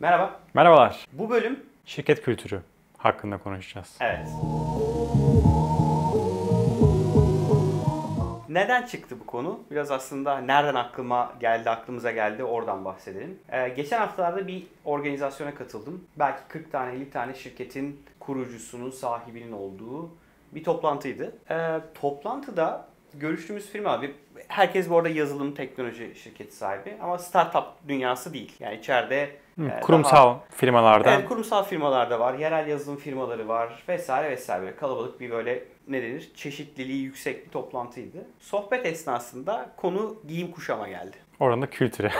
Merhaba. Merhabalar. Bu bölüm Şirket kültürü hakkında konuşacağız. evet. Neden çıktı bu konu? Biraz aslında nereden aklıma geldi, aklımıza geldi oradan bahsedelim. Ee, geçen haftalarda bir organizasyona katıldım. Belki 40 tane 50 tane şirketin kurucusunun, sahibinin olduğu bir toplantıydı. Ee, toplantıda görüştüğümüz firma bir herkes bu arada yazılım teknoloji şirketi sahibi ama startup dünyası değil. Yani içeride Hı, e, daha- Kurumsal firmalardan Evet, kurumsal firmalarda var, yerel yazılım firmaları var vesaire vesaire. Böyle kalabalık bir böyle ne denir? Çeşitliliği yüksek bir toplantıydı. Sohbet esnasında konu giyim kuşama geldi. oradan da kültüre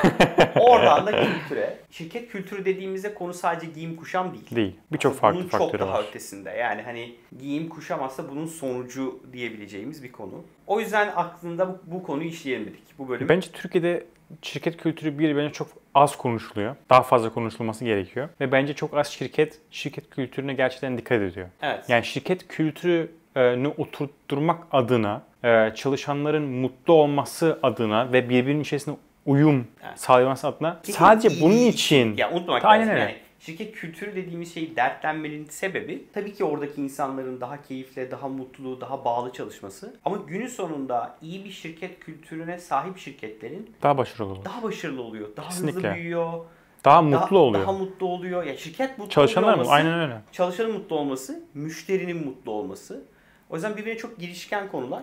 Oradan da kültüre. Şirket kültürü dediğimizde konu sadece giyim kuşam değil. değil. Birçok farklı bunun faktörü çok daha var. ötesinde. Yani hani giyim kuşam aslında bunun sonucu diyebileceğimiz bir konu. O yüzden aklında bu, bu konuyu işleyelim dedik. Bu bölüm Bence Türkiye'de şirket kültürü bir bence çok az konuşuluyor. Daha fazla konuşulması gerekiyor. Ve bence çok az şirket şirket kültürüne gerçekten dikkat ediyor. evet. Yani şirket kültürünü oturtturmak adına, e, çalışanların mutlu olması adına ve birbirinin içerisinde uyum Evet. sağlaması adına sadece bunun için Ya unutmamak Aynen lazım. Yani şirket kültürü dediğimiz şey dertlenmenin sebebi tabii ki oradaki insanların daha keyifli, daha mutlu, daha bağlı çalışması. Ama günün sonunda iyi bir şirket kültürüne sahip şirketlerin daha başarılı olur. daha başarılı oluyor. Daha hızlı Kesinlikle. büyüyor. Daha daha- mutlu oluyor. Daha mutlu oluyor. Ya şirket mutlu Çalışanlar oluyor olması, Aynen öyle. Çalışanın mutlu olması, müşterinin mutlu olması. O yüzden birbirine çok girişken konular.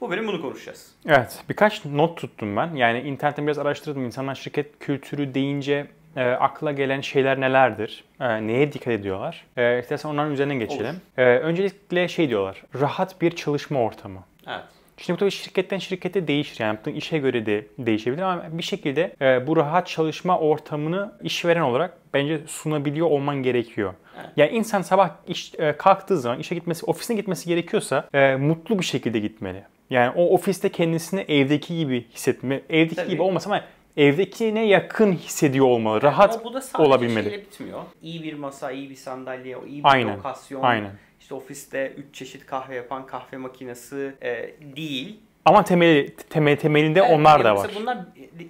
Bu bölüm bunu konuşacağız. Evet, birkaç not tuttum ben. Yani internetten biraz araştırdım. İnsanlar şirket kültürü deyince e, akla gelen şeyler nelerdir? E, neye dikkat ediyorlar? E, istersen onların üzerinden geçelim. E, öncelikle şey diyorlar, rahat bir çalışma ortamı. Evet. Şimdi bu tabii şirketten şirkete değişir. Yani yaptığın işe göre de değişebilir ama bir şekilde e, bu rahat çalışma ortamını işveren olarak bence sunabiliyor olman gerekiyor. Evet. Yani insan sabah iş, e, kalktığı zaman işe gitmesi, ofisine gitmesi gerekiyorsa e, mutlu bir şekilde gitmeli. Yani o ofiste kendisini evdeki gibi hissetme, evdeki Tabii. gibi olmasa ama evdekine yakın hissediyor olmalı. Rahat Ama bu da sadece olabilmeli. şeyle bitmiyor. İyi bir masa, iyi bir sandalye, iyi bir Aynen, lokasyon. aynen. İşte ofiste 3 çeşit kahve yapan kahve makinesi e, değil. Ama temeli, temel, temelinde Evet, onlar da var. Bunlar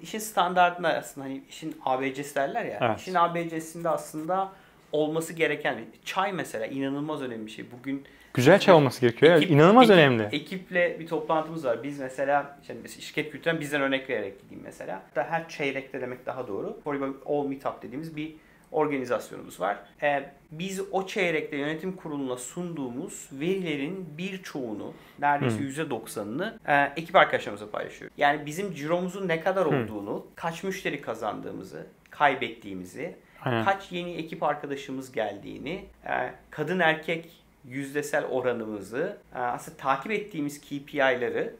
işin standartında aslında hani işin ABC'si derler ya. Evet. İşin ABC'sinde aslında olması gereken çay mesela inanılmaz önemli bir şey. Bugün Güzel çay olması gerekiyor. Ekip- İnanılmaz ekip- önemli. Ekiple bir toplantımız var. Biz mesela işte şirket kültüründen bizden örnek vererek gideyim mesela. Da her çeyrekte demek daha doğru. For All Meetup dediğimiz bir organizasyonumuz var. Ee, biz o çeyrekte yönetim kuruluna sunduğumuz verilerin birçoğunu, neredeyse %90'ını e, ekip arkadaşlarımızla paylaşıyoruz. Yani bizim ciromuzun ne kadar olduğunu, kaç müşteri kazandığımızı, kaybettiğimizi, Aynen. kaç yeni ekip arkadaşımız geldiğini, e, kadın erkek yüzdesel oranımızı, e, aslında takip ettiğimiz KPI'ları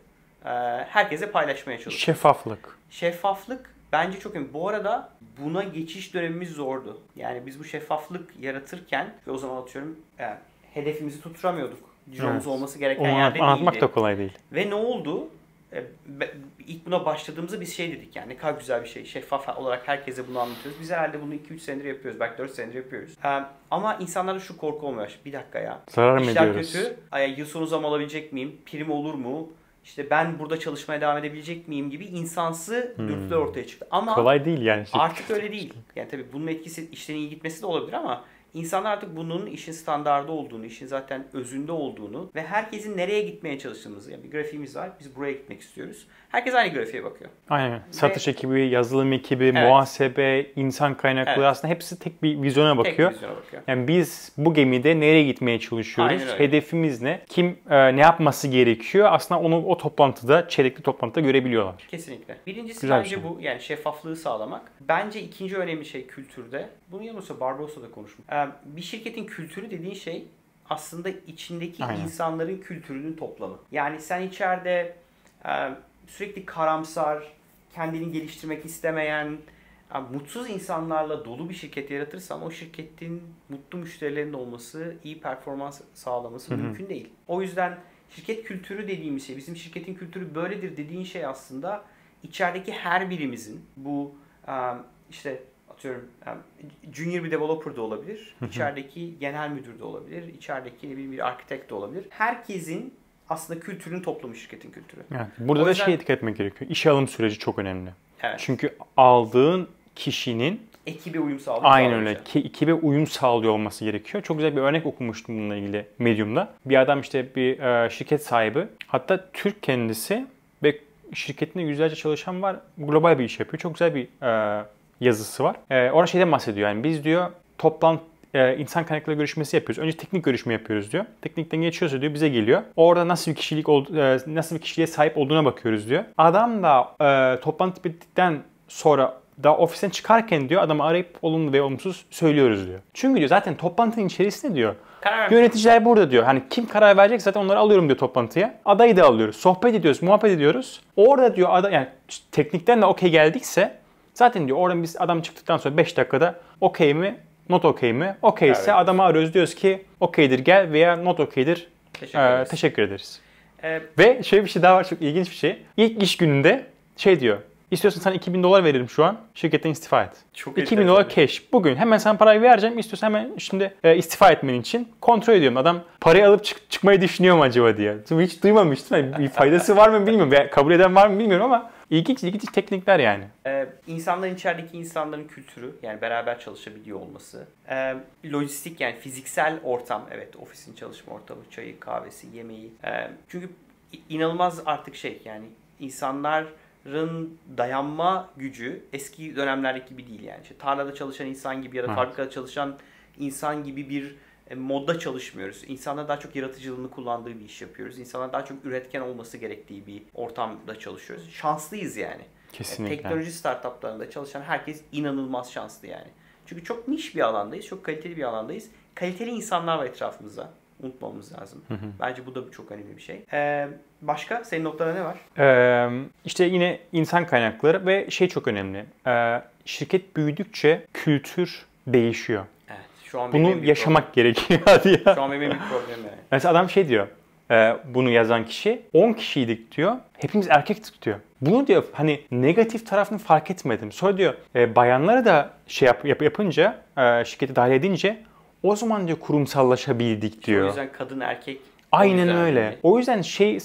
e, herkese paylaşmaya çalışıyoruz. Şeffaflık. Şeffaflık bence çok önemli. Bu arada buna geçiş dönemimiz zordu. Yani biz bu şeffaflık yaratırken ve o zaman atıyorum hedefimizi tutturamıyorduk. Ciromuz Evet. olması gereken Onu yerde anlatmak değildi. da kolay değil. Ve ne oldu? E, ilk buna başladığımızda biz şey dedik yani ne kadar güzel bir şey. Şeffaf olarak herkese bunu anlatıyoruz. Biz herhalde bunu 2-3 senedir yapıyoruz. Belki 4 senedir yapıyoruz. E, ama insanlarda şu korku olmuyor. Bir dakika ya. Zarar mı ediyoruz? kötü. Ay, yıl sonu zam alabilecek miyim? Prim olur mu? İşte ben burada çalışmaya devam edebilecek miyim gibi insansı dürtüler ortaya çıktı. Ama Hmm. Kolay değil yani. artık öyle değil. Yani tabii bunun etkisi işlerin iyi gitmesi de olabilir ama insanlar artık bunun işin standardı olduğunu, işin zaten özünde olduğunu ve herkesin nereye gitmeye çalıştığımızı. Yani bir grafiğimiz var. Biz buraya gitmek istiyoruz. Herkes aynı grafiğe bakıyor. Aynen. Satış ekibi, yazılım ekibi, muhasebe, insan kaynakları Evet. aslında hepsi tek bir vizyona Tek bakıyor. bir vizyona bakıyor. Yani biz bu gemide nereye gitmeye çalışıyoruz? Hedefimiz ne? Kim e, ne yapması gerekiyor? Aslında onu o toplantıda, çeyrekli toplantıda görebiliyorlar. Kesinlikle. Birincisi Güzel bence şey. bu yani şeffaflığı sağlamak. Bence ikinci önemli şey kültürde. Bunu yanılmıyorsa Barbaros'la da konuşmuş. Ee, bir şirketin kültürü dediğin şey aslında içindeki Aynen. insanların kültürünün toplamı. Yani sen içeride e, sürekli karamsar, kendini geliştirmek istemeyen, e, mutsuz insanlarla dolu bir şirket yaratırsan o şirketin mutlu müşterilerin olması, iyi performans sağlaması mümkün değil. O yüzden şirket kültürü dediğimiz şey, bizim şirketin kültürü böyledir dediğin şey aslında içerideki her birimizin bu e, işte atıyorum e, junior bir developer da olabilir, içerideki genel müdür de olabilir, içerideki bileyim bir architect de olabilir. Herkesin aslında kültürün toplamı şirketin kültürü. Evet. Burada O da yüzden- şeye dikkat etmek gerekiyor. İşe alım süreci çok önemli. Evet. Çünkü aldığın kişinin ekibe uyum sağlıyor. Aynen öyle. Ki ekibe uyum sağlıyor olması gerekiyor. Çok güzel bir örnek okumuştum bununla ilgili Medium'da. Bir adam işte bir e, şirket sahibi. Hatta Türk kendisi ve şirketinde yüzlerce çalışan var. Global bir iş yapıyor. Çok güzel bir e, yazısı var. E, orada şeyden bahsediyor. Yani biz diyor toplantı e, insan kaynakları görüşmesi yapıyoruz. Önce teknik görüşme yapıyoruz diyor. Teknikten geçiyorsa diyor bize geliyor. Orada nasıl bir kişilik e, nasıl bir kişiliğe sahip olduğuna bakıyoruz diyor. Adam da e, toplantı bittikten sonra da ofisten çıkarken diyor adamı arayıp olumlu ve olumsuz söylüyoruz diyor. Çünkü diyor zaten toplantının içerisinde diyor Karar yöneticiler burada diyor. Hani kim karar verecek zaten onları alıyorum diyor toplantıya. Adayı da alıyoruz. Sohbet ediyoruz, muhabbet ediyoruz. Orada diyor ada yani teknikten de okey geldikse zaten diyor oradan biz adam çıktıktan sonra 5 dakikada okey mi not okey mi? Okeyse Evet. adamı arıyoruz diyoruz ki okeydir gel veya not okeydir. Teşekkür Ee, ederiz. teşekkür ederiz. Ee, Ve şöyle bir şey daha var çok ilginç bir şey. İlk iş gününde şey diyor. İstiyorsan sana 2000 dolar veririm şu an. Şirketten istifa et. Çok 2000 dolar cash. Bugün hemen sana parayı vereceğim. İstiyorsan hemen şimdi e, istifa etmen için kontrol ediyorum. Adam parayı alıp çık- çıkmayı düşünüyor mu acaba diye. Hiç duymamıştım. Yani bir faydası var mı bilmiyorum. Veya kabul eden var mı bilmiyorum ama ilginç ilginç teknikler yani. Ee, insanların içerideki insanların kültürü yani beraber çalışabiliyor olması. Ee, lojistik yani fiziksel ortam evet ofisin çalışma ortamı, çayı, kahvesi, yemeği. Ee, çünkü inanılmaz artık şey yani insanların dayanma gücü eski dönemlerdeki gibi değil yani. İşte tarlada çalışan insan gibi ya da fabrikada çalışan insan gibi bir e, modda çalışmıyoruz. İnsanlar daha çok yaratıcılığını kullandığı bir iş yapıyoruz. İnsanlar daha çok üretken olması gerektiği bir ortamda çalışıyoruz. Şanslıyız yani. Kesinlikle. Teknoloji startuplarında çalışan herkes inanılmaz şanslı yani. Çünkü çok niş bir alandayız, çok kaliteli bir alandayız. Kaliteli insanlar var etrafımızda. Unutmamamız lazım. Bence bu da çok önemli bir şey. Ee, başka? Senin noktada ne var? Ee, işte yine insan kaynakları ve şey çok önemli. Ee, şirket büyüdükçe kültür değişiyor. Evet. Şu an Bunu yaşamak gerekiyor hadi ya. problem. Şu an benim en büyük problemim yani. Mesela adam şey diyor. e, bunu yazan kişi 10 kişiydik diyor. Hepimiz erkektik diyor. Bunu diyor hani negatif tarafını fark etmedim. Sonra diyor e, bayanları da şey yap, yap- yapınca e, şirkete dahil edince o zaman diyor kurumsallaşabildik O diyor. yüzden kadın erkek. o Aynen öyle. yani. O yüzden şey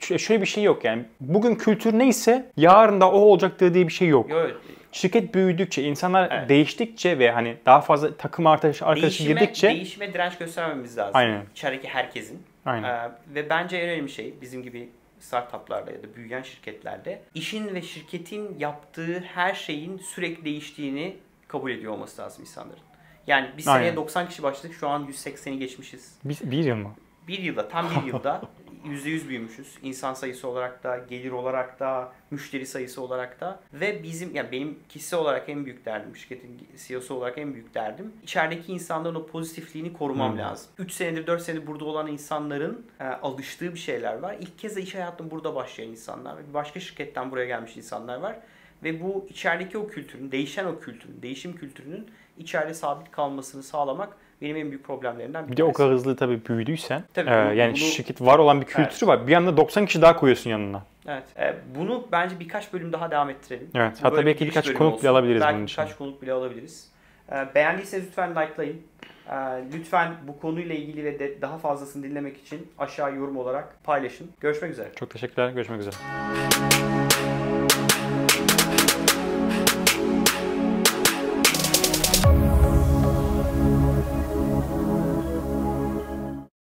şöyle bir şey yok yani. Bugün kültür neyse yarın da o olacak diye bir şey yok. Yo, yo, Şirket büyüdükçe, insanlar Evet. değiştikçe ve hani daha fazla takım arkadaşı, arkadaşı değişime, girdikçe değişime direnç göstermemiz lazım. Aynen. İçerideki herkesin. Aynen. Ee, ve bence en önemli şey bizim gibi startuplarda ya da büyüyen şirketlerde işin ve şirketin yaptığı her şeyin sürekli değiştiğini kabul ediyor olması lazım insanların. Yani bir seneye Aynen. 90 kişi başladık şu an 180'i geçmişiz. bir, bir yıl mı? Bir yılda tam bir yılda %100 büyümüşüz. İnsan sayısı olarak da, gelir olarak da, müşteri sayısı olarak da ve bizim yani benim kişisel olarak en büyük derdim, şirketin CEO'su olarak en büyük derdim içerideki insanların o pozitifliğini korumam Hmm. lazım. 3 senedir 4 senedir burada olan insanların e, alıştığı bir şeyler var. İlk kez de iş hayatında burada başlayan insanlar. Bir başka şirketten buraya gelmiş insanlar var. Ve bu içerideki o kültürün, değişen o kültürün, değişim kültürünün içeride sabit kalmasını sağlamak benim en büyük problemlerimden bir Bir de o kadar hızlı tabii büyüdüysen, Tabii e, yani bunu- şirket var olan bir kültürü Evet. var. Bir anda 90 kişi daha koyuyorsun yanına. Evet. Ee, bunu bence birkaç bölüm daha devam ettirelim. Evet. Hatta böyle belki bir birkaç konuk olsun. bile alabiliriz belki bunun için. birkaç konuk bile alabiliriz. Ee, beğendiyseniz lütfen likelayın. Ee, lütfen bu konuyla ilgili ve de daha fazlasını dinlemek için aşağı yorum olarak paylaşın. Görüşmek üzere. Çok teşekkürler. Görüşmek üzere.